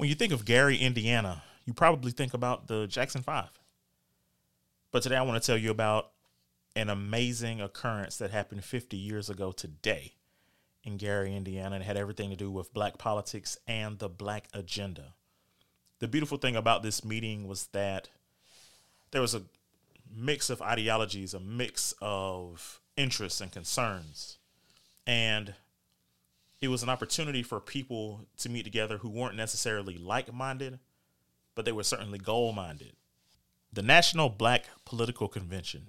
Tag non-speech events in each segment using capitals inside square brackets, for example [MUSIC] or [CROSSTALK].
When you think of Gary, Indiana, you probably think about the Jackson Five. But today I want to tell you about an amazing occurrence that happened 50 years ago today in Gary, Indiana, and had everything to do with black politics and the black agenda. The beautiful thing about this meeting was that there was a mix of ideologies, a mix of interests and concerns. And it was an opportunity for people to meet together who weren't necessarily like minded, but they were certainly goal minded. The National Black Political Convention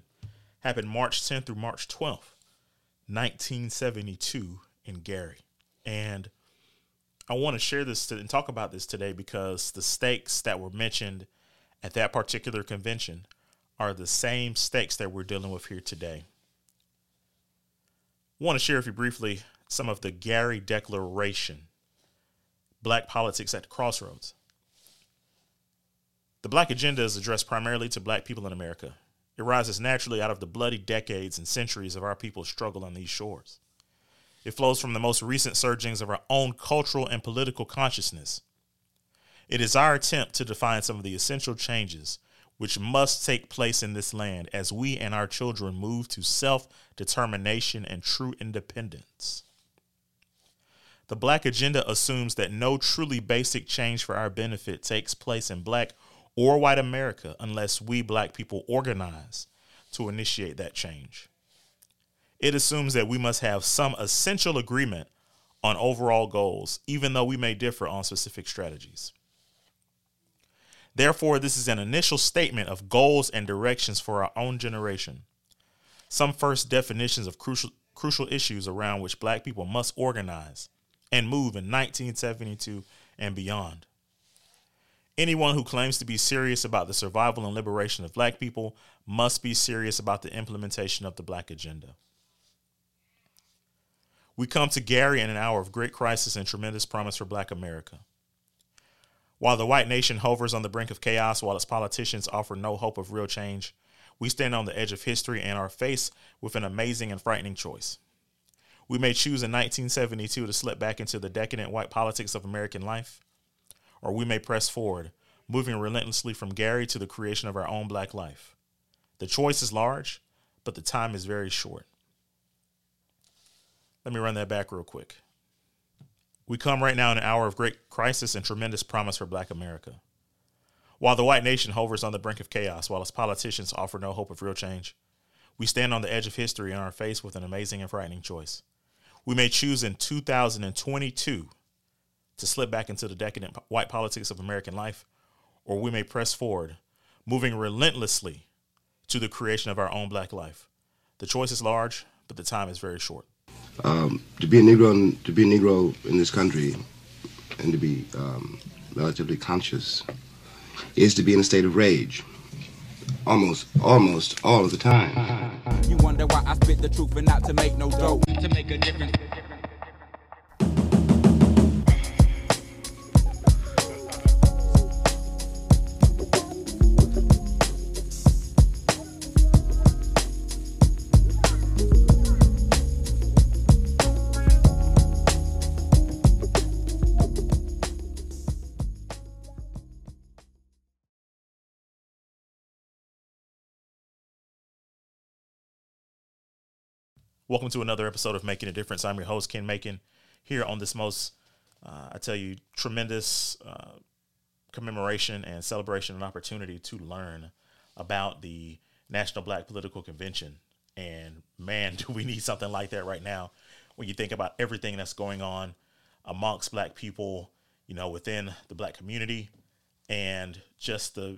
happened March 10th through March 12th, 1972, in Gary. And I want to share this to, and talk about this today because the stakes that were mentioned at that particular convention are the same stakes that we're dealing with here today. I want to share with you briefly some of the Gary Declaration, Black Politics at Crossroads. The Black agenda is addressed primarily to Black people in America. It rises naturally out of the bloody decades and centuries of our people's struggle on these shores. It flows from the most recent surgings of our own cultural and political consciousness. It is our attempt to define some of the essential changes which must take place in this land as we and our children move to self determination and true independence. The Black agenda assumes that no truly basic change for our benefit takes place in Black or white America unless we Black people organize to initiate that change. It assumes that we must have some essential agreement on overall goals, even though we may differ on specific strategies. Therefore, this is an initial statement of goals and directions for our own generation. Some first definitions of crucial, crucial issues around which black people must organize and move in 1972 and beyond. Anyone who claims to be serious about the survival and liberation of black people must be serious about the implementation of the black agenda. We come to Gary in an hour of great crisis and tremendous promise for black America. While the white nation hovers on the brink of chaos while its politicians offer no hope of real change, we stand on the edge of history and are faced with an amazing and frightening choice. We may choose in 1972 to slip back into the decadent white politics of American life, or we may press forward, moving relentlessly from Gary to the creation of our own black life. The choice is large, but the time is very short. Let me run that back real quick. We come right now in an hour of great crisis and tremendous promise for black America. While the white nation hovers on the brink of chaos, while its politicians offer no hope of real change, we stand on the edge of history and are faced with an amazing and frightening choice. We may choose in 2022 to slip back into the decadent white politics of American life, or we may press forward, moving relentlessly to the creation of our own black life. The choice is large, but the time is very short. Um, to be a Negro, to be a Negro in this country, and to be um, relatively conscious, is to be in a state of rage. Almost, almost all of the time. [LAUGHS] You wonder why I spit the truth and not to make no dope. To make a difference. Welcome to another episode of Making a Difference. I'm your host, Ken Macon, here on this most, uh, I tell you, tremendous uh, commemoration and celebration and opportunity to learn about the National Black Political Convention. And man, [LAUGHS] do we need something like that right now when you think about everything that's going on amongst black people, you know, within the black community, and just the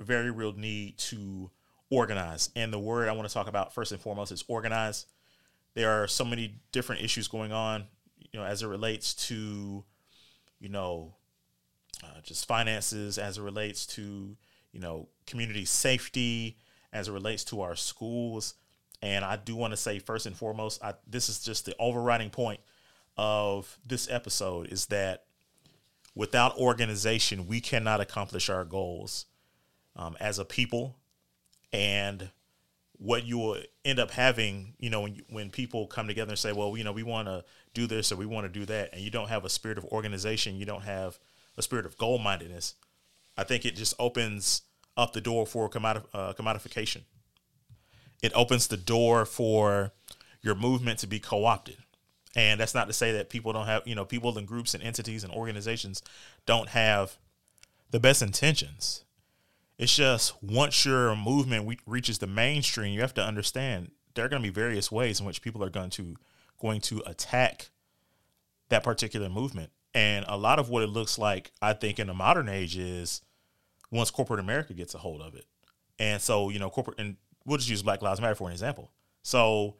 very real need to organize. And the word I want to talk about first and foremost is organize there are so many different issues going on, you know, as it relates to, you know, uh, just finances, as it relates to, you know, community safety, as it relates to our schools. And I do want to say, first and foremost, I, this is just the overriding point of this episode is that without organization, we cannot accomplish our goals um, as a people. And what you will end up having, you know, when when people come together and say, well, you know, we want to do this or we want to do that, and you don't have a spirit of organization, you don't have a spirit of goal mindedness, I think it just opens up the door for commodi- uh, commodification. It opens the door for your movement to be co opted. And that's not to say that people don't have, you know, people and groups and entities and organizations don't have the best intentions. It's just once your movement reaches the mainstream, you have to understand there are going to be various ways in which people are going to going to attack that particular movement. And a lot of what it looks like, I think, in the modern age is once corporate America gets a hold of it. And so, you know, corporate, and we'll just use Black Lives Matter for an example. So,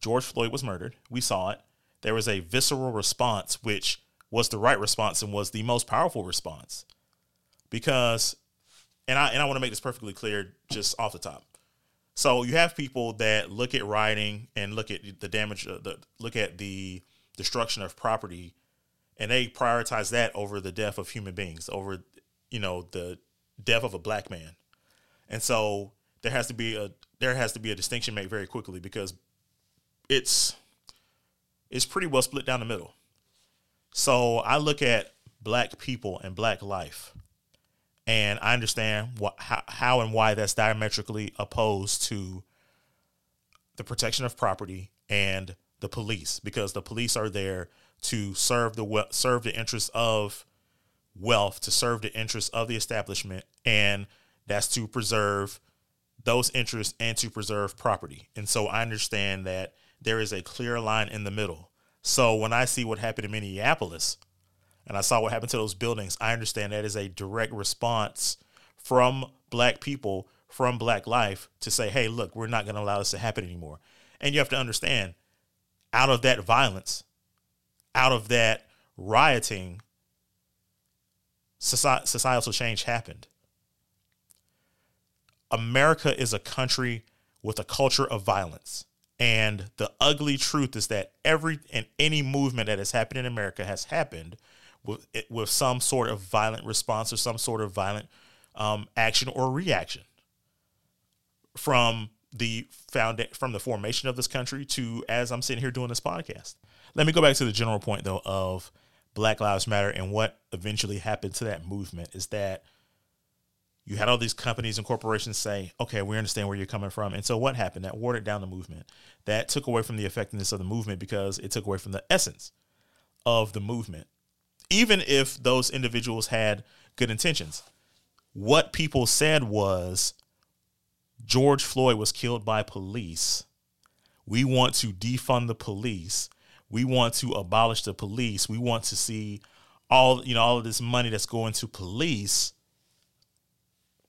George Floyd was murdered. We saw it. There was a visceral response, which was the right response and was the most powerful response. Because, and I and I want to make this perfectly clear just off the top. So you have people that look at rioting and look at the damage, uh, the look at the destruction of property, and they prioritize that over the death of human beings, over you know the death of a black man. And so there has to be a there has to be a distinction made very quickly because it's it's pretty well split down the middle. So I look at black people and black life, and I understand what how, how and why that's diametrically opposed to the protection of property and the police because the police are there to serve the serve the interests of wealth to serve the interests of the establishment and that's to preserve those interests and to preserve property. And so i understand that there is a clear line in the middle. So when i see what happened in minneapolis and i saw what happened to those buildings i understand that is a direct response from black people from black life to say hey look we're not going to allow this to happen anymore and you have to understand out of that violence out of that rioting societal change happened. America is a country with a culture of violence. And the ugly truth is that every and any movement that has happened in America has happened with with some sort of violent response or some sort of violent um, action or reaction from the found from the formation of this country to as I'm sitting here doing this podcast. Let me go back to the general point though of Black Lives Matter and what eventually happened to that movement is that you had all these companies and corporations say, okay, we understand where you're coming from. And so what happened? That watered down the movement. That took away from the effectiveness of the movement because it took away from the essence of the movement. Even if those individuals had good intentions, what people said was George Floyd was killed by police. We want to defund the police we want to abolish the police. We want to see all you know all of this money that's going to police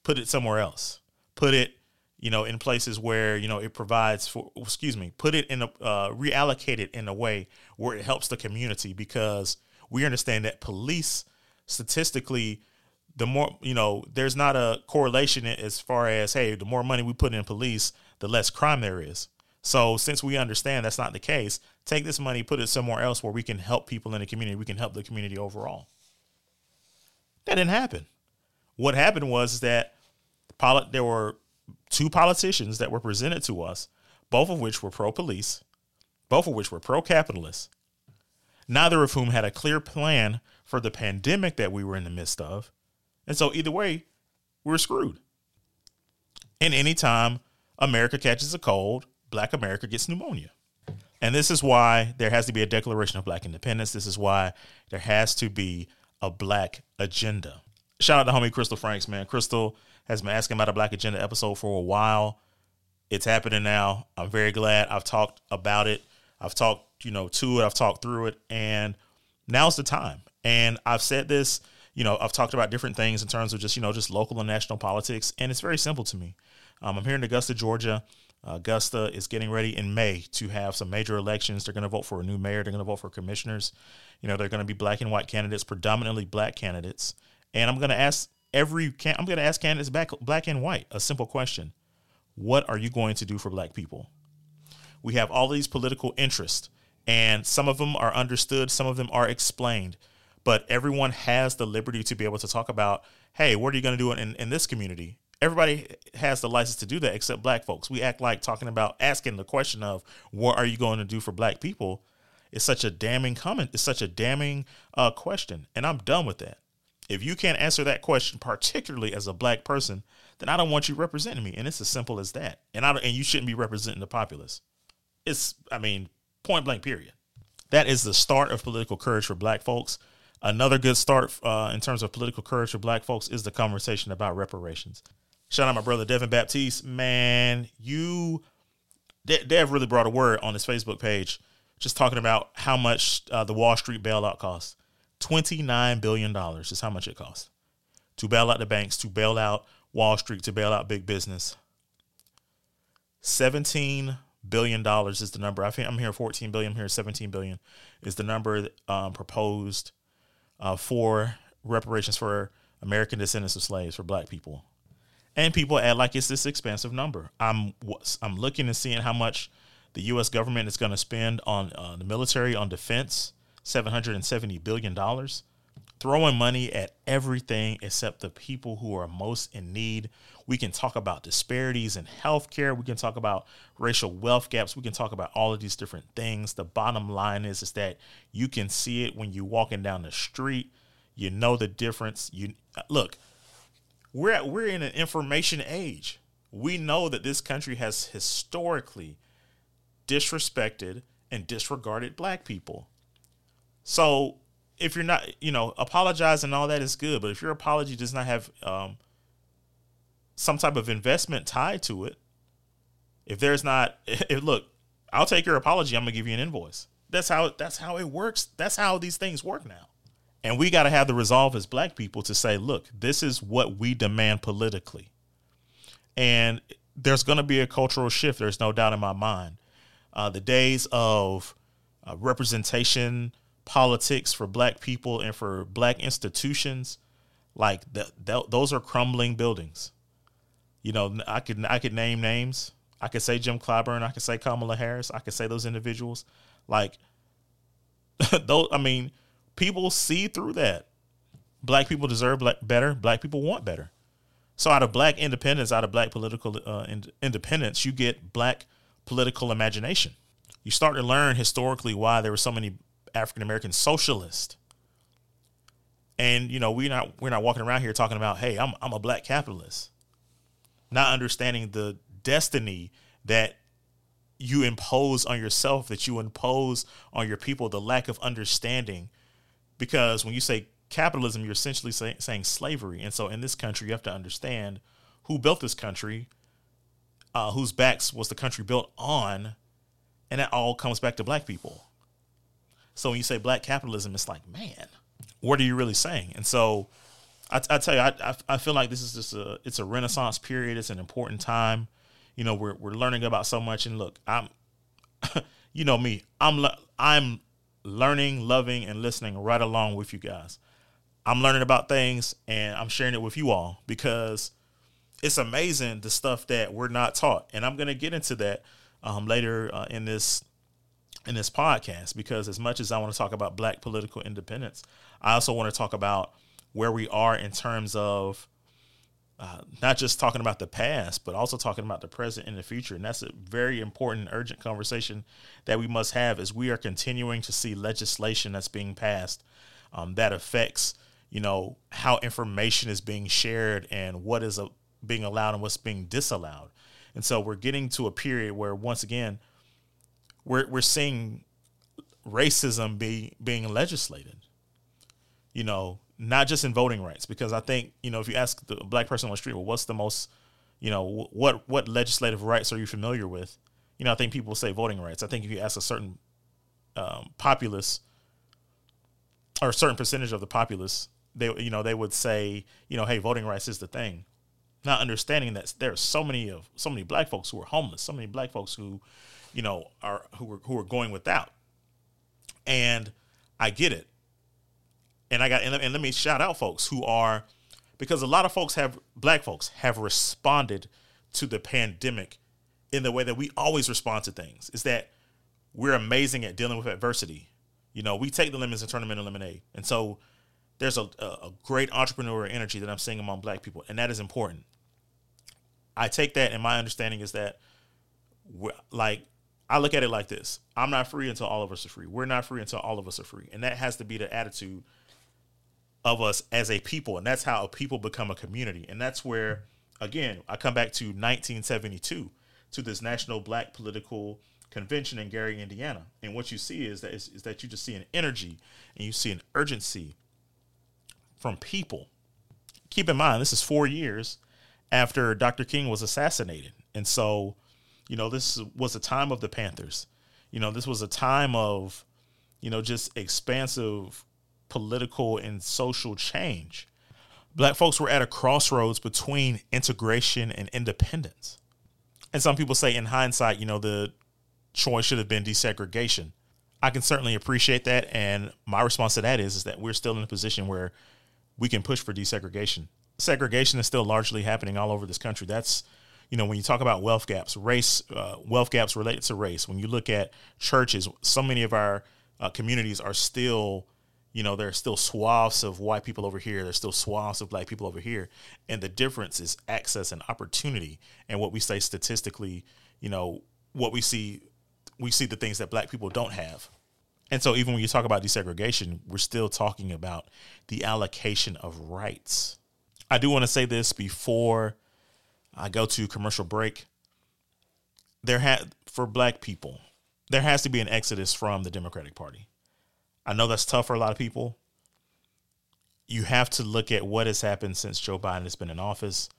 put it somewhere else. Put it you know in places where you know it provides for excuse me put it in a uh, reallocate it in a way where it helps the community because we understand that police statistically the more you know there's not a correlation as far as hey the more money we put in police the less crime there is so since we understand that's not the case, take this money, put it somewhere else where we can help people in the community. We can help the community overall. That didn't happen. What happened was that there were two politicians that were presented to us, both of which were pro police, both of which were pro capitalist, neither of whom had a clear plan for the pandemic that we were in the midst of. And so, either way, we're screwed. And anytime America catches a cold black America gets pneumonia. And this is why there has to be a declaration of black independence. This is why there has to be a black agenda. Shout out to homie Crystal Franks, man. Crystal has been asking about a black agenda episode for a while. It's happening now. I'm very glad I've talked about it. I've talked, you know, to it. I've talked through it. And now's the time. And I've said this, you know, I've talked about different things in terms of just, you know, just local and national politics. And it's very simple to me. Um, I'm here in Augusta, Georgia. Augusta is getting ready in May to have some major elections. They're going to vote for a new mayor. They're going to vote for commissioners. You know, they're going to be black and white candidates, predominantly black candidates. And I'm going to ask every I'm going to ask candidates back black and white a simple question: What are you going to do for black people? We have all these political interests, and some of them are understood, some of them are explained. But everyone has the liberty to be able to talk about, hey, what are you going to do in, in this community? everybody has the license to do that except black folks. We act like talking about asking the question of what are you going to do for black people is such a damning comment. It's such a damning uh, question, and I'm done with that. If you can't answer that question, particularly as a black person, then I don't want you representing me. And it's as simple as that. And I and you shouldn't be representing the populace. It's I mean, point blank period. That is the start of political courage for black folks. Another good start uh, in terms of political courage for black folks is the conversation about reparations. Shout out my brother Devin Baptiste. Man, you Dev really brought a word on his Facebook page, just talking about how much uh, the Wall Street bailout costs. $29 billion is how much it costs to bail out the banks, to bail out Wall Street, to bail out big business. $17 billion dollars is the number. I think I'm here 14 billion, I'm here 17 billion is the number um, proposed uh, for reparations for American descendants of slaves for black people. And people act like it's this expensive number. I'm I'm looking and seeing how much the U.S. government is going to spend on uh, the military on defense 770 billion dollars, throwing money at everything except the people who are most in need. We can talk about disparities in healthcare. We can talk about racial wealth gaps. We can talk about all of these different things. The bottom line is is that you can see it when you're walking down the street. You know the difference. You uh, look, we're at, we're in an information age. We know that this country has historically disrespected and disregarded black people. So if you're not, you know, apologizing and all that is good, but if your apology does not have um, some type of investment tied to it, if there's not, [LAUGHS] if look, I'll take your apology. I'm gonna give you an invoice. That's how that's how it works. That's how these things work now. And we got to have the resolve as black people to say, look, this is what we demand politically. And there's going to be a cultural shift. There's no doubt in my mind. Uh, the days of uh, representation, politics for black people and for black institutions like that those are crumbling buildings. You know i could i could name names. I could say jim clyburn i could say kamala harris i could say those individuals. Like [LAUGHS] those i mean people see through that. Black people deserve black, better. Black people want better. So out of black independence out of black political uh, in, independence you get black political imagination. You start to learn historically why there were so many African American socialist. And you know, we're not we're not walking around here talking about, hey, I'm I'm a black capitalist. Not understanding the destiny that you impose on yourself, that you impose on your people, the lack of understanding. Because when you say capitalism, you're essentially say, saying slavery. And so in this country, you have to understand who built this country, uh, whose backs was the country built on, and that all comes back to black people. So when you say black capitalism, it's like, man, what are you really saying? And so I, I tell you, I, I feel like this is just a it's a renaissance period. It's an important time. You know, we're we're learning about so much. And look, I'm, [LAUGHS] you know me, I'm I'm learning, loving, and listening right along with you guys. I'm learning about things and I'm sharing it with you all because it's amazing the stuff that we're not taught. And I'm going to get into that um, later uh, in this in this podcast because as much as I want to talk about black political independence, I also want to talk about where we are in terms of uh, not just talking about the past, but also talking about the present and the future. And that's a very important, urgent conversation that we must have as we are continuing to see legislation that's being passed um, that affects, you know, how information is being shared and what is a, being allowed and what's being disallowed. And so we're getting to a period where, once again, we're we're seeing racism be being legislated. You know, not just in voting rights, because I think you know if you ask the black person on the street, well, what's the most, you know, what what legislative rights are you familiar with? You know, I think people say voting rights. I think if you ask a certain um, populace or a certain percentage of the populace, they you know they would say, you know, hey, voting rights is the thing. Not understanding that there are so many of so many black folks who are homeless, so many black folks who you know, are who are who are going without. And I get it. And I got and, and let me shout out folks who are because a lot of folks have black folks have responded to the pandemic in the way that we always respond to things. Is that we're amazing at dealing with adversity. You know, we take the lemons and turn them into lemonade. And so there's a, a great entrepreneur energy that I'm seeing among black people, and that is important. I take that, and my understanding is that, like, I look at it like this I'm not free until all of us are free. We're not free until all of us are free. And that has to be the attitude of us as a people. And that's how a people become a community. And that's where, again, I come back to 1972 to this National Black Political Convention in Gary, Indiana. And what you see is that is, is that you just see an energy and you see an urgency from people. Keep in mind, this is four years after Dr. King was assassinated. And so, you know, this was a time of the Panthers. You know, this was a time of, you know, just expansive political and social change. Black folks were at a crossroads between integration and independence. And some people say, in hindsight, you know, the choice should have been desegregation. I can certainly appreciate that. And my response to that is, is that we're still in a position where we can push for desegregation. Segregation is still largely happening all over this country. That's, you know, when you talk about wealth gaps, race, uh, wealth gaps related to race, when you look at churches, so many of our uh, communities are still, you know, there are still swaths of white people over here. There's still swaths of black people over here. And the difference is access and opportunity. And what we say statistically, you know, what we see, we see the things that black people don't have. And so even when you talk about desegregation, we're still talking about the allocation of rights. I do want to say this before I go to commercial break. There had for black people, there has to be an exodus from the Democratic Party. I know that's tough for a lot of people. You have to look at what has happened since Joe Biden has been in office.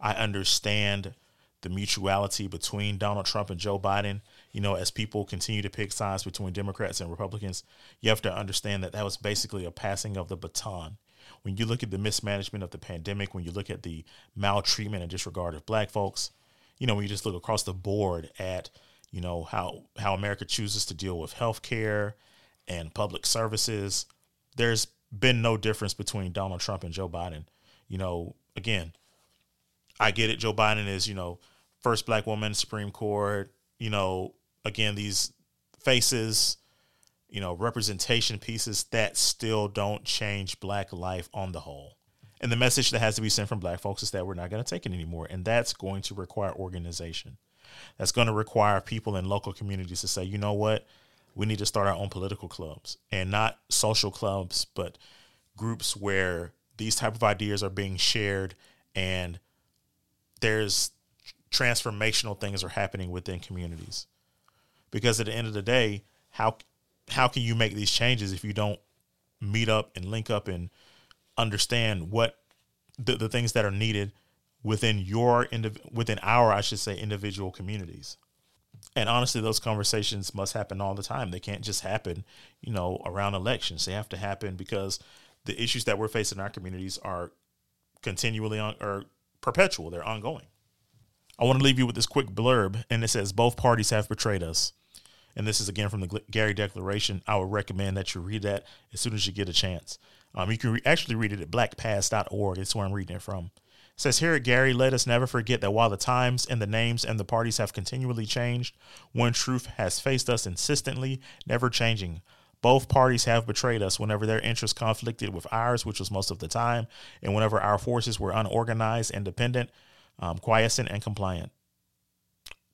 I understand the mutuality between Donald Trump and Joe Biden. You know, as people continue to pick sides between Democrats and Republicans, you have to understand that that was basically a passing of the baton. When you look at the mismanagement of the pandemic, when you look at the maltreatment and disregard of black folks, you know, when you just look across the board at, you know, how how America chooses to deal with health care and public services, there's been no difference between Donald Trump and Joe Biden. You know, again, I get it. Joe Biden is, you know, first black woman Supreme Court. You know, again, these faces, you know, representation pieces that still don't change black life on the whole. And the message that has to be sent from black folks is that we're not going to take it anymore. And that's going to require organization. That's going to require people in local communities to say, you know what? We need to start our own political clubs and not social clubs, but groups where these type of ideas are being shared and there's transformational things are happening within communities. Because at the end of the day, how how can you make these changes if you don't meet up and link up and understand what the, the things that are needed within your within our I should say individual communities. And honestly, those conversations must happen all the time. They can't just happen, you know, around elections. They have to happen because the issues that we're facing in our communities are continually on or perpetual. They're ongoing. I want to leave you with this quick blurb, and it says both parties have betrayed us. And this is again from the Gary Declaration. I would recommend that you read that as soon as you get a chance. Um, you can re- actually read it at blackpast.org. It's where I'm reading it from. It says here at Gary, let us never forget that while the times and the names and the parties have continually changed, one truth has faced us insistently, never changing. Both parties have betrayed us whenever their interests conflicted with ours, which was most of the time, and whenever our forces were unorganized, independent, um, quiescent, and compliant.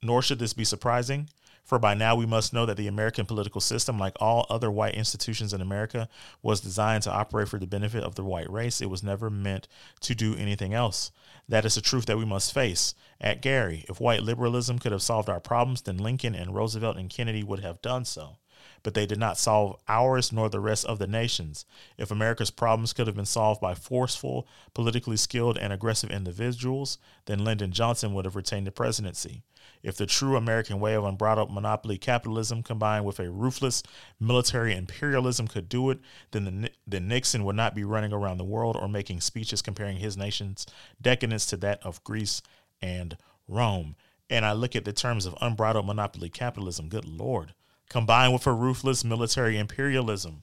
Nor should this be surprising. For by now we must know that the American political system, like all other white institutions in America, was designed to operate for the benefit of the white race. It was never meant to do anything else. That is a truth that we must face. At Gary, if white liberalism could have solved our problems, then Lincoln and Roosevelt and Kennedy would have done so but they did not solve ours nor the rest of the nation's. If America's problems could have been solved by forceful, politically skilled, and aggressive individuals, then Lyndon Johnson would have retained the presidency. If the true American way of unbridled monopoly capitalism combined with a ruthless military imperialism could do it, then, the, then Nixon would not be running around the world or making speeches comparing his nation's decadence to that of Greece and Rome. And I look at the terms of unbridled monopoly capitalism, good Lord combined with a ruthless military imperialism.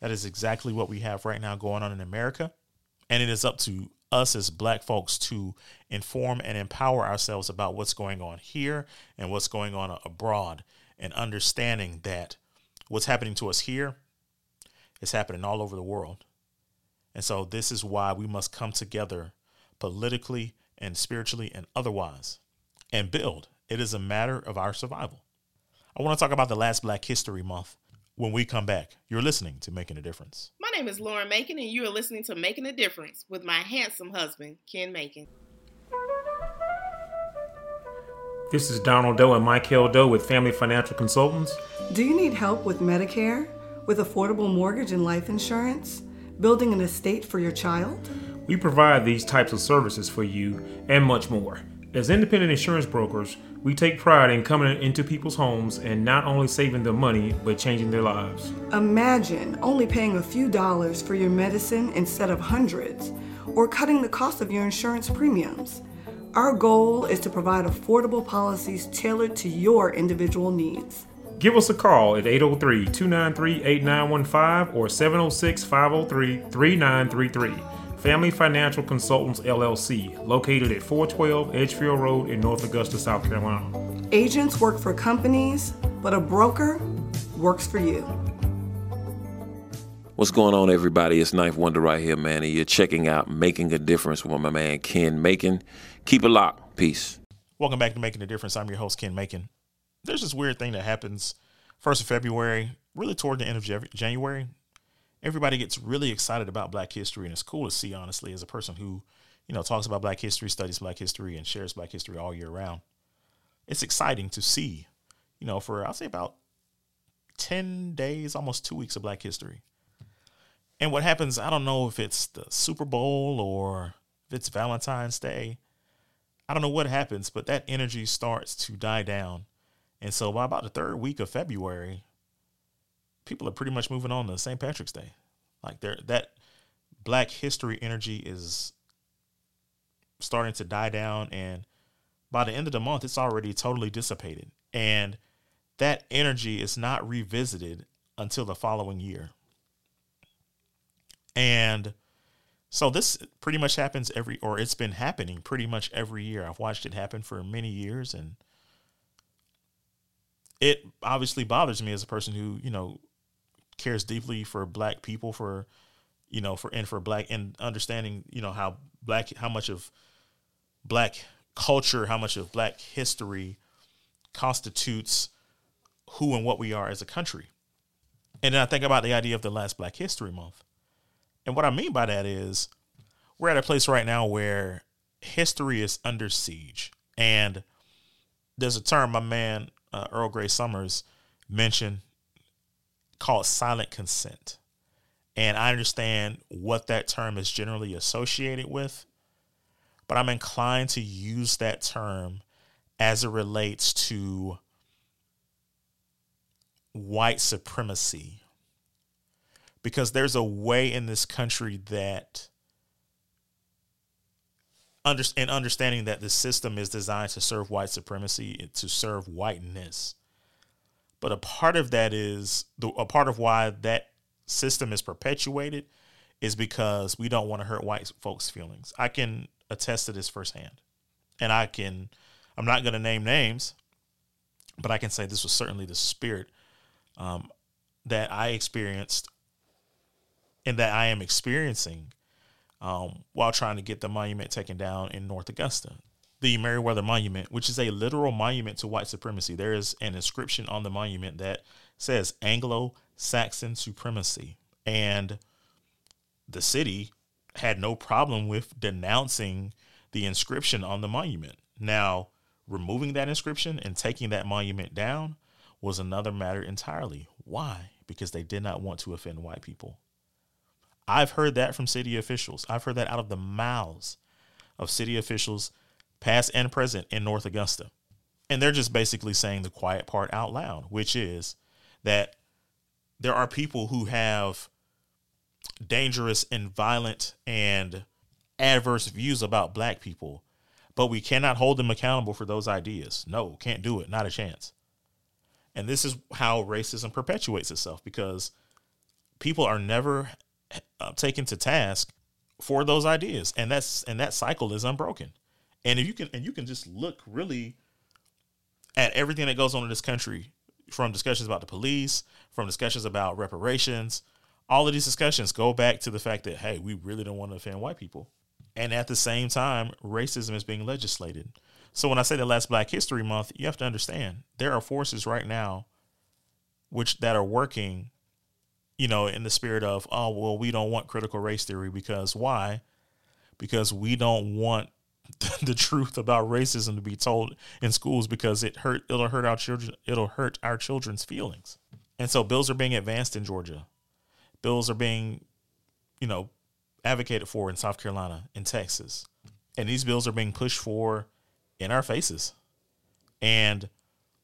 That is exactly what we have right now going on in America. And it is up to us as black folks to inform and empower ourselves about what's going on here and what's going on abroad and understanding that what's happening to us here is happening all over the world. And so this is why we must come together politically and spiritually and otherwise and build. It is a matter of our survival. I want to talk about the last Black History Month when we come back. You're listening to Making a Difference. My name is Lauren Macon, and you are listening to Making a Difference with my handsome husband, Ken Macon. This is Donald Doe and Michael Doe with Family Financial Consultants. Do you need help with Medicare, with affordable mortgage and life insurance, building an estate for your child? We provide these types of services for you and much more. As independent insurance brokers, we take pride in coming into people's homes and not only saving them money, but changing their lives. Imagine only paying a few dollars for your medicine instead of hundreds, or cutting the cost of your insurance premiums. Our goal is to provide affordable policies tailored to your individual needs. Give us a call at 803 293 8915 or 706 503 3933. Family Financial Consultants LLC, located at 412 Edgefield Road in North Augusta, South Carolina. Agents work for companies, but a broker works for you. What's going on, everybody? It's Knife Wonder right here, man, and you're checking out Making a Difference with my man Ken Macon. Keep it locked. Peace. Welcome back to Making a Difference. I'm your host, Ken Macon. There's this weird thing that happens first of February, really toward the end of January. Everybody gets really excited about Black history, and it's cool to see, honestly, as a person who, you know, talks about Black history, studies Black history, and shares Black history all year round. It's exciting to see, you know, for I'll say about 10 days, almost two weeks of Black history. And what happens, I don't know if it's the Super Bowl or if it's Valentine's Day. I don't know what happens, but that energy starts to die down. And so by about the third week of February, people are pretty much moving on to St. Patrick's Day. Like there that black history energy is starting to die down and by the end of the month it's already totally dissipated. And that energy is not revisited until the following year. And so this pretty much happens every, or it's been happening pretty much every year. I've watched it happen for many years, and it obviously bothers me as a person who, you know, cares deeply for Black people, for you know, for and for Black and understanding, you know, how Black, how much of Black culture, how much of Black history constitutes who and what we are as a country. And then I think about the idea of the last Black History Month. And what I mean by that is we're at a place right now where history is under siege. And there's a term my man uh, Earl Grey Summers mentioned called silent consent. And I understand what that term is generally associated with, but I'm inclined to use that term as it relates to white supremacy because there's a way in this country that under, and understanding that the system is designed to serve white supremacy to serve whiteness but a part of that is the a part of why that system is perpetuated is because we don't want to hurt white folks feelings i can attest to this firsthand and i can i'm not going to name names but i can say this was certainly the spirit um, that i experienced and that I am experiencing um, while trying to get the monument taken down in North Augusta. The Meriwether Monument, which is a literal monument to white supremacy. There is an inscription on the monument that says Anglo Saxon supremacy. And the city had no problem with denouncing the inscription on the monument. Now, removing that inscription and taking that monument down was another matter entirely. Why? Because they did not want to offend white people. I've heard that from city officials. I've heard that out of the mouths of city officials, past and present, in North Augusta. And they're just basically saying the quiet part out loud, which is that there are people who have dangerous and violent and adverse views about black people, but we cannot hold them accountable for those ideas. No, can't do it. Not a chance. And this is how racism perpetuates itself because people are never uh, taken to task for those ideas, and that's and that cycle is unbroken. And if you can and you can just look really at everything that goes on in this country, from discussions about the police, from discussions about reparations, all of these discussions go back to the fact that hey, we really don't want to offend white people, and at the same time, racism is being legislated. So when I say the last Black History Month, you have to understand there are forces right now which that are working you know, in the spirit of, oh, well, we don't want critical race theory because why? Because we don't want [LAUGHS] the truth about racism to be told in schools because it hurt it'll hurt our children it'll hurt our children's feelings. And so bills are being advanced in Georgia. Bills are being, you know, advocated for in South Carolina, in Texas. And these bills are being pushed for in our faces. And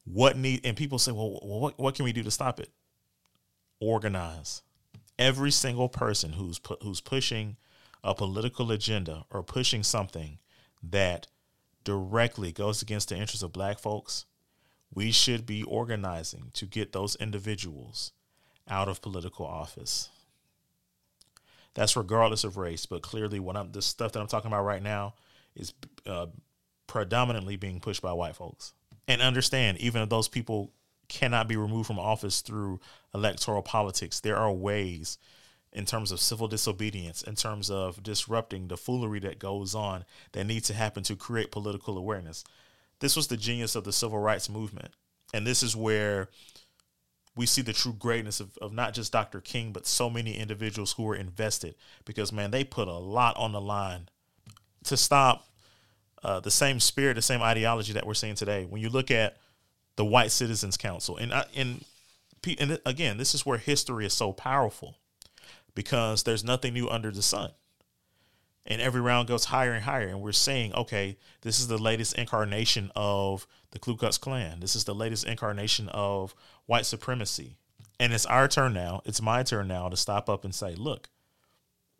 what need and people say, well, what what can we do to stop it? Organize. Every single person who's pu- who's pushing a political agenda or pushing something that directly goes against the interests of black folks, we should be organizing to get those individuals out of political office. That's regardless of race, but clearly, what I'm the stuff that I'm talking about right now is uh, predominantly being pushed by white folks. And understand, even if those people cannot be removed from office through electoral politics, there are ways in terms of civil disobedience, in terms of disrupting the foolery that goes on that needs to happen to create political awareness. This was the genius of the civil rights movement. And this is where we see the true greatness of, of not just Dr. King, but so many individuals who were invested because, man, they put a lot on the line to stop uh, the same spirit, the same ideology that we're seeing today. When you look at the White Citizens Council, and, I, and, and again, this is where history is so powerful because there's nothing new under the sun. And every round goes higher and higher. And we're saying, okay, this is the latest incarnation of the Ku Klux Klan. This is the latest incarnation of white supremacy. And it's our turn now. It's my turn now to stop up and say, look,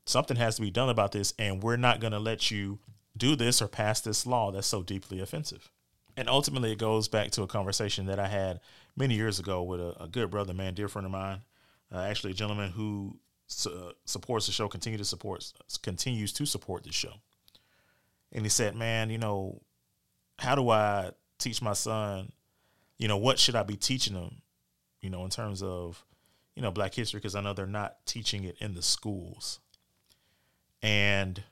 something has to be done about this. And we're not going to let you do this or pass this law that's so deeply offensive. And ultimately, it goes back to a conversation that I had many years ago with a, a good brother, man, dear friend of mine, uh, actually a gentleman who uh, supports the show, continue to support, continues to support the show. And he said, "Man, you know, how do I teach my son? You know, what should I be teaching them? You know, in terms of, you know, Black history, because I know they're not teaching it in the schools." And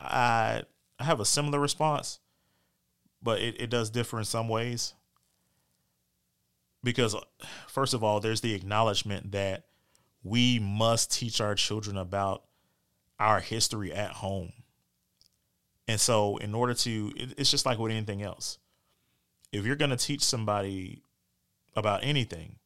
I, I have a similar response, but it, it does differ in some ways. Because, first of all, there's the acknowledgement that we must teach our children about our history at home. And so, in order to, it's just like with anything else. If you're going to teach somebody about anything,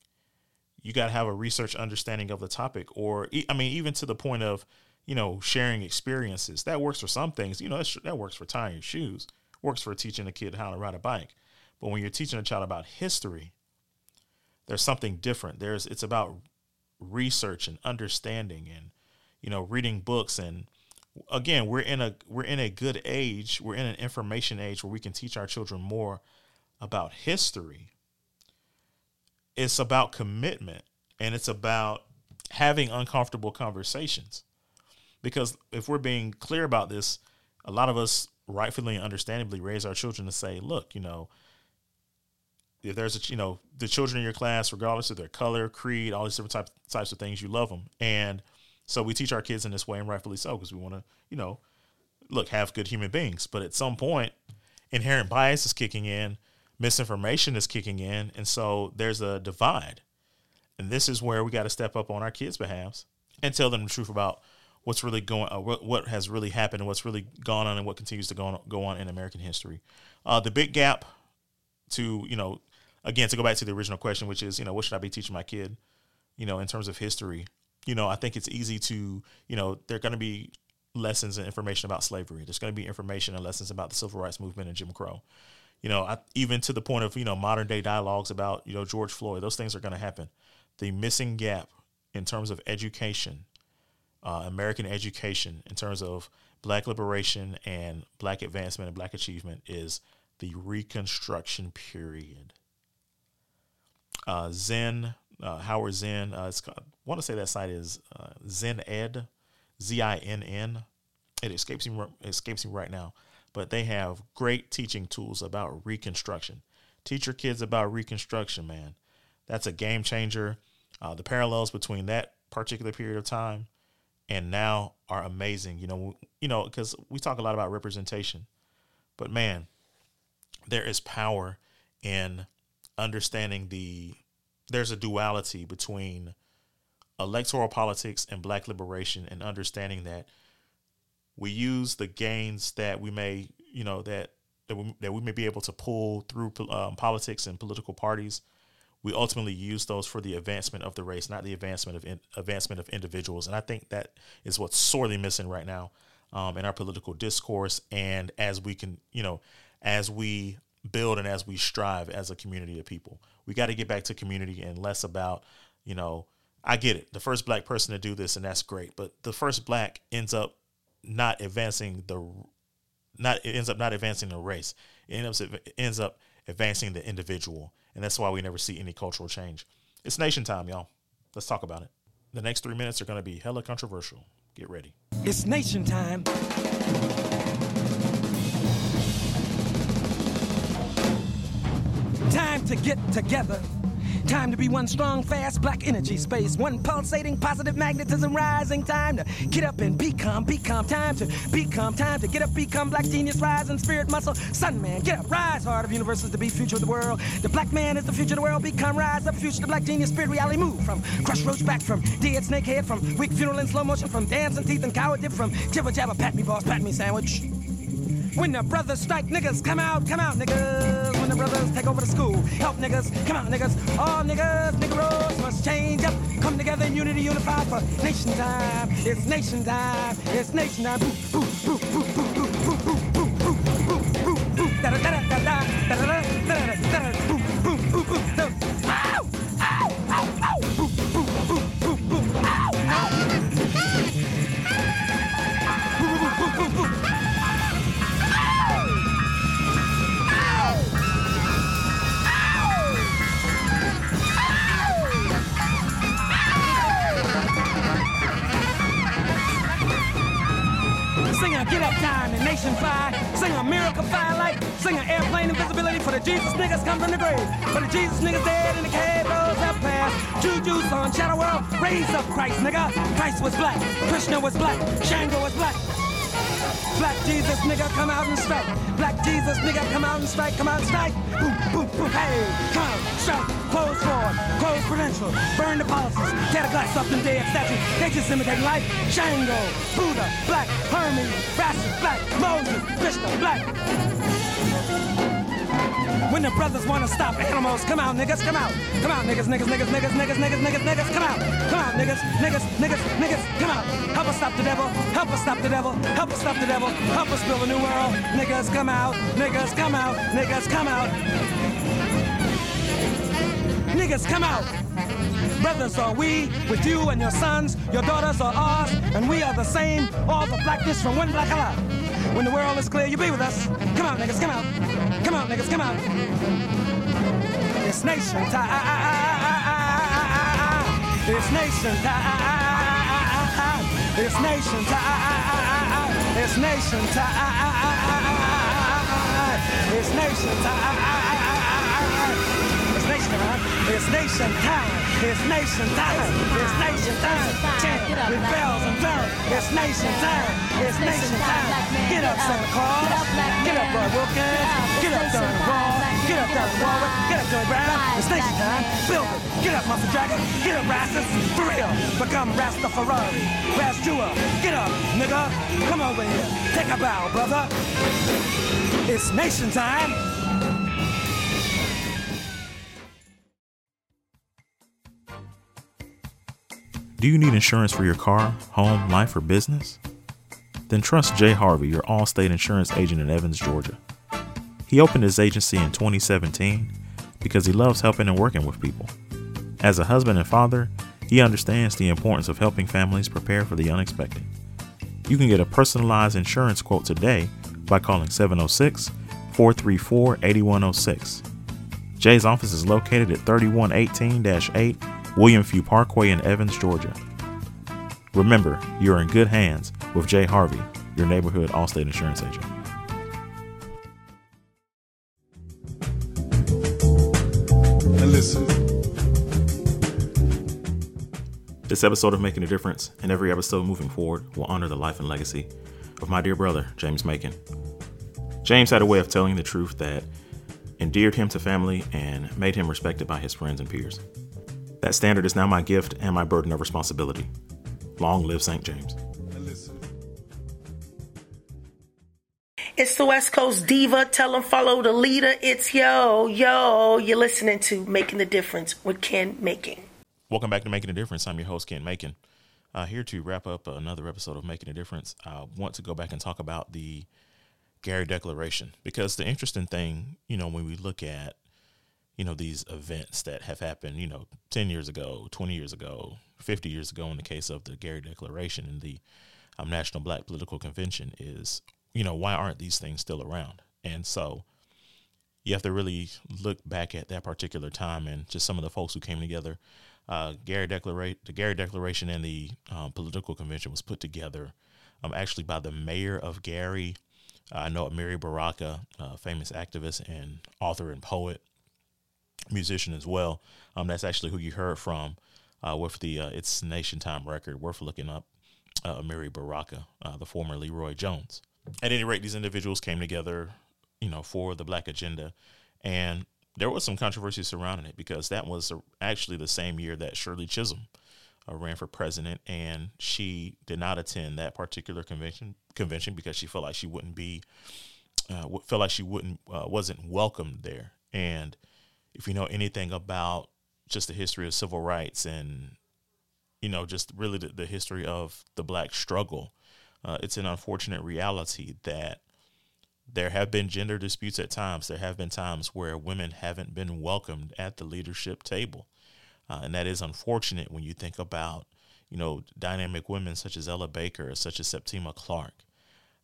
you got to have a research understanding of the topic, or, I mean, even to the point of, you know, sharing experiences. That works for some things. You know, that works for tying your shoes, works for teaching a kid how to ride a bike. But when you're teaching a child about history, there's something different. There's, it's about research and understanding and you know reading books. And again we're in a we're in a good age we're in an information age where we can teach our children more about history. It's about commitment and it's about having uncomfortable conversations. Because if we're being clear about this a lot of us rightfully and understandably raise our children to say look you know if there's a you know the children in your class, regardless of their color, creed, all these different types types of things, you love them, and so we teach our kids in this way, and rightfully so, because we want to you know look have good human beings. But at some point, inherent bias is kicking in, misinformation is kicking in, and so there's a divide, and this is where we got to step up on our kids' behalves and tell them the truth about what's really going, uh, what, what has really happened, and what's really gone on, and what continues to go on, go on in American history. Uh, the big gap to you know again to go back to the original question, which is you know what should I be teaching my kid, you know, in terms of history. You know, I think it's easy to you know there are going to be lessons and information about slavery. There's going to be information and lessons about the civil rights movement and Jim Crow. You know, I, even to the point of you know modern day dialogues about you know George Floyd. Those things are going to happen. The missing gap in terms of education, uh, American education, in terms of black liberation and black advancement and black achievement, is the Reconstruction period uh, Zinn, uh, Howard Zinn. Uh, I want to say that site is uh, Zinn Ed, Z I N N. It escapes me escapes me right now, but they have great teaching tools about Reconstruction. Teach your kids about Reconstruction, man. That's a game changer. Uh, the parallels between that particular period of time and now are amazing. You know, you know, because we talk a lot about representation, but man, there is power in understanding the there's a duality between electoral politics and black liberation and understanding that we use the gains that we may, you know, that that we, that we may be able to pull through um, politics and political parties. We ultimately use those for the advancement of the race, not the advancement of in, advancement of individuals. And I think that is what's sorely missing right now um, in our political discourse. And as we can, you know, as we build and as we strive as a community of people, we got to get back to community and less about, you know, I get it. The first black person to do this, and that's great. But the first black ends up not advancing the not it ends up not advancing the race. It ends up it ends up advancing the individual, and that's why we never see any cultural change. It's nation time, y'all. Let's talk about it. The next three minutes are going to be hella controversial. Get ready. It's nation time. Time to get together. Time to be one strong, fast black energy space. One pulsating, positive magnetism rising. Time to get up and be calm, be. Time to become. Time to get up, become black genius, rising spirit, muscle. Sun man, get up, rise. Heart of universes to be future of the world. The black man is the future of the world. Become, rise up, future. The black genius, spirit, reality move. From crush roach back, from dead snakehead, from weak funeral in slow motion, from dancing teeth and coward dip, from jibber jabber, pat me boss, pat me sandwich. When the brothers strike, niggas come out, come out, niggas. When the brothers take over the school, help niggas, come out, niggas. All niggas, niggeros must change up, come together in unity, unify for nation time. It's nation time. It's nation time. Boo, boo, boo, boo, boo, boo, boo, boo, boo, boo, boo, boo. Da da da da da da da da fly. Sing a miracle firelight. Sing an airplane invisibility for the Jesus niggas come from the grave. For the Jesus niggas dead in the cave, those have passed. Juju's on Shadow World. Raise up Christ, nigga. Christ was black. Krishna was black. Shango was black. Black Jesus nigga come out and strike. Black Jesus nigga come out and strike. Come out and strike. Boom, boom, boom. Hey, come strike. Close forward. Close credential. Burn the policies. Tear the glass up in dead statues. They just imitating life. Shango, Buddha, black. Hermes, Rassus, black. Moses, Krishna, black. Brothers wanna stop animals, come out, niggas, come out. Come out, niggas, niggas, niggas, niggas, niggas, niggas, niggas, niggas, come out. Come out, niggas, niggas, niggas, niggas, come out. Help us stop the devil, help us stop the devil, help us stop the devil, help us build a new world. Niggas, come out, niggas, come out, niggas, come out. Niggas, come out. Brothers are we, with you and your sons, your daughters are ours, and we are the same, all the blackness from one black color. When the world is clear, you be with us. Come out, niggas, come out. Come out, niggas, come out. It's nation, time. It's nation, time. It's nation, time. It's nation, time. It's nation, time time. It's nation time. It's nation time. It's nation time. Chant with bells and drums. It's nation time. It's nation time. Get up, Santa Claus. Get up, Roy Wilkins. Get up, Donny Wall. Get up, Dionne Warwick. Get up, Joey Brown. It's nation time. Build it. Get up, Muscle Dragon. Get up, Rastus. For real. Become Rastafari. Ras Jua. Get up, nigga. Come over here. Take a bow, brother. It's nation time. Do you need insurance for your car, home, life, or business? Then trust Jay Harvey, your Allstate insurance agent in Evans, Georgia. He opened his agency in 2017 because he loves helping and working with people. As a husband and father, he understands the importance of helping families prepare for the unexpected. You can get a personalized insurance quote today by calling 706 434 8106. Jay's office is located at 3118 8 William Few Parkway in Evans, Georgia. Remember, you're in good hands with Jay Harvey, your neighborhood Allstate insurance agent. And listen. This episode of Making a Difference and every episode moving forward will honor the life and legacy of my dear brother, James Macon. James had a way of telling the truth that endeared him to family and made him respected by his friends and peers. That standard is now my gift and my burden of responsibility. Long live St. James. It's the West Coast Diva. Tell them follow the leader. It's yo, yo. You're listening to Making the Difference with Ken Macon. Welcome back to Making a Difference. I'm your host, Ken Macon. Uh, here to wrap up another episode of Making a Difference. I want to go back and talk about the Gary Declaration because the interesting thing, you know, when we look at, you know, these events that have happened, you know, 10 years ago, 20 years ago, 50 years ago, in the case of the Gary Declaration and the um, National Black Political Convention, is, you know, why aren't these things still around? And so you have to really look back at that particular time and just some of the folks who came together uh, Gary Declaration, the Gary Declaration and the um, political convention was put together um, actually by the mayor of Gary. Uh, I know Amiri Baraka, uh, famous activist and author and poet, musician as well. Um, that's actually who you heard from uh, with the uh, It's Nation Time record. Worth looking up. Uh, Amiri Baraka, uh, the former LeRoi Jones. At any rate, these individuals came together, you know, for the Black agenda, and there was some controversy surrounding it because that was actually the same year that Shirley Chisholm uh, ran for president, and she did not attend that particular convention convention because she felt like she wouldn't be uh, felt like she wouldn't wasn't welcomed there. And if you know anything about just the history of civil rights and you know just really the, the history of the black struggle, uh, it's an unfortunate reality that there have been gender disputes at times. There have been times where women haven't been welcomed at the leadership table. Uh, and that is unfortunate when you think about, you know, dynamic women such as Ella Baker, such as Septima Clark.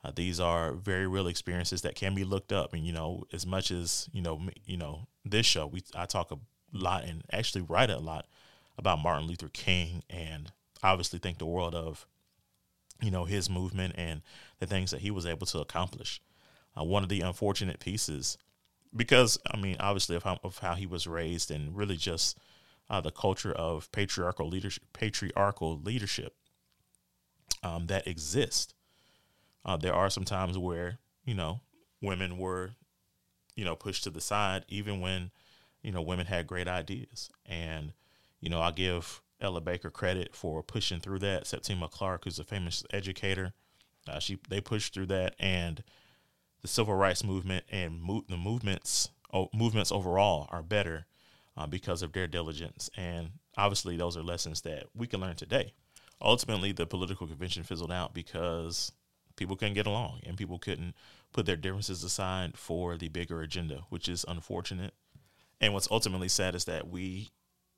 Uh, these are very real experiences that can be looked up. And, you know, as much as, you know, you know, this show, we I talk a lot and actually write a lot about Martin Luther King and obviously think the world of, you know, his movement and the things that he was able to accomplish uh, one of the unfortunate pieces because I mean, obviously of how, of how he was raised and really just uh, the culture of patriarchal leadership, patriarchal leadership um, that exists. Uh, there are some times where you know women were, you know, pushed to the side, even when you know women had great ideas. And you know, I give Ella Baker credit for pushing through that. Septima Clark, who's a famous educator, uh, she they pushed through that, and the civil rights movement and mo- the movements oh, movements overall are better uh, because of their diligence. And obviously, those are lessons that we can learn today. Ultimately, the political convention fizzled out because people couldn't get along and people couldn't put their differences aside for the bigger agenda, which is unfortunate. And what's ultimately sad is that we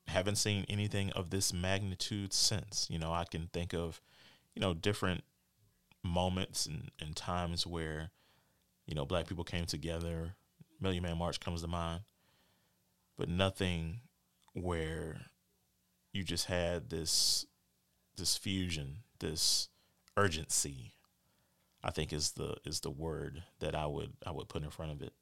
haven't seen anything of this magnitude since. You know, I can think of, you know, different moments and, and times where you know, black people came together. Million Man March comes to mind, but nothing where you just had this this fusion, this urgency. I think is the is the word that I would I would put in front of it.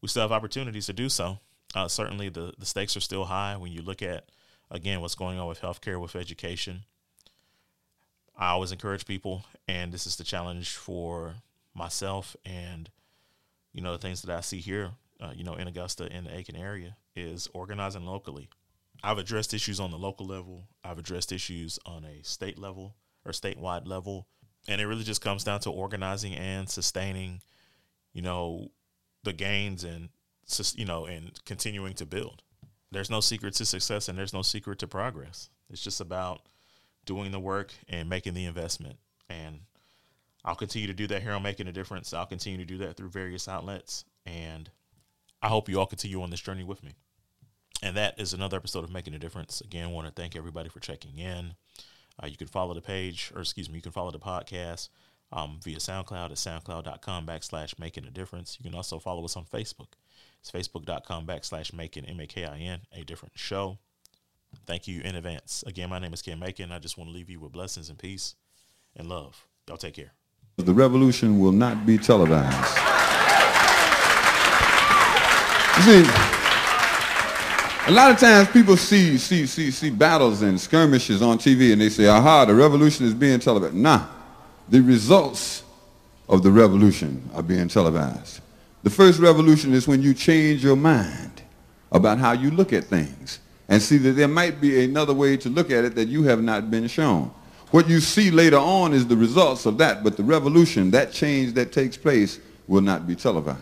We still have opportunities to do so. Uh, certainly, the the stakes are still high when you look at again what's going on with healthcare, with education. I always encourage people, and this is the challenge for myself and you know the things that I see here, uh, you know, in Augusta in the Aiken area is organizing locally. I've addressed issues on the local level. I've addressed issues on a state level or statewide level, and it really just comes down to organizing and sustaining, you know, the gains and you know and continuing to build. There's no secret to success, and there's no secret to progress. It's just about doing the work and making the investment. And I'll continue to do that here on Making a Difference. I'll continue to do that through various outlets. And I hope you all continue on this journey with me. And that is another episode of Making a Difference. Again, want to thank everybody for checking in. Uh, you can follow the page, or excuse me, you can follow the podcast um, via SoundCloud at soundcloud.com backslash making a difference. You can also follow us on Facebook. It's facebook.com backslash making, M A K I N, a different show. Thank you in advance. Again, my name is Ken Macon. I just want to leave you with blessings and peace and love. Y'all take care. The revolution will not be televised. You see, a lot of times people see, see, see, see battles and skirmishes on TV and they say, aha, the revolution is being televised. Nah, the results of the revolution are being televised. The first revolution is when you change your mind about how you look at things. and see that there might be another way to look at it that you have not been shown. What you see later on is the results of that, but the revolution, that change that takes place, will not be televised.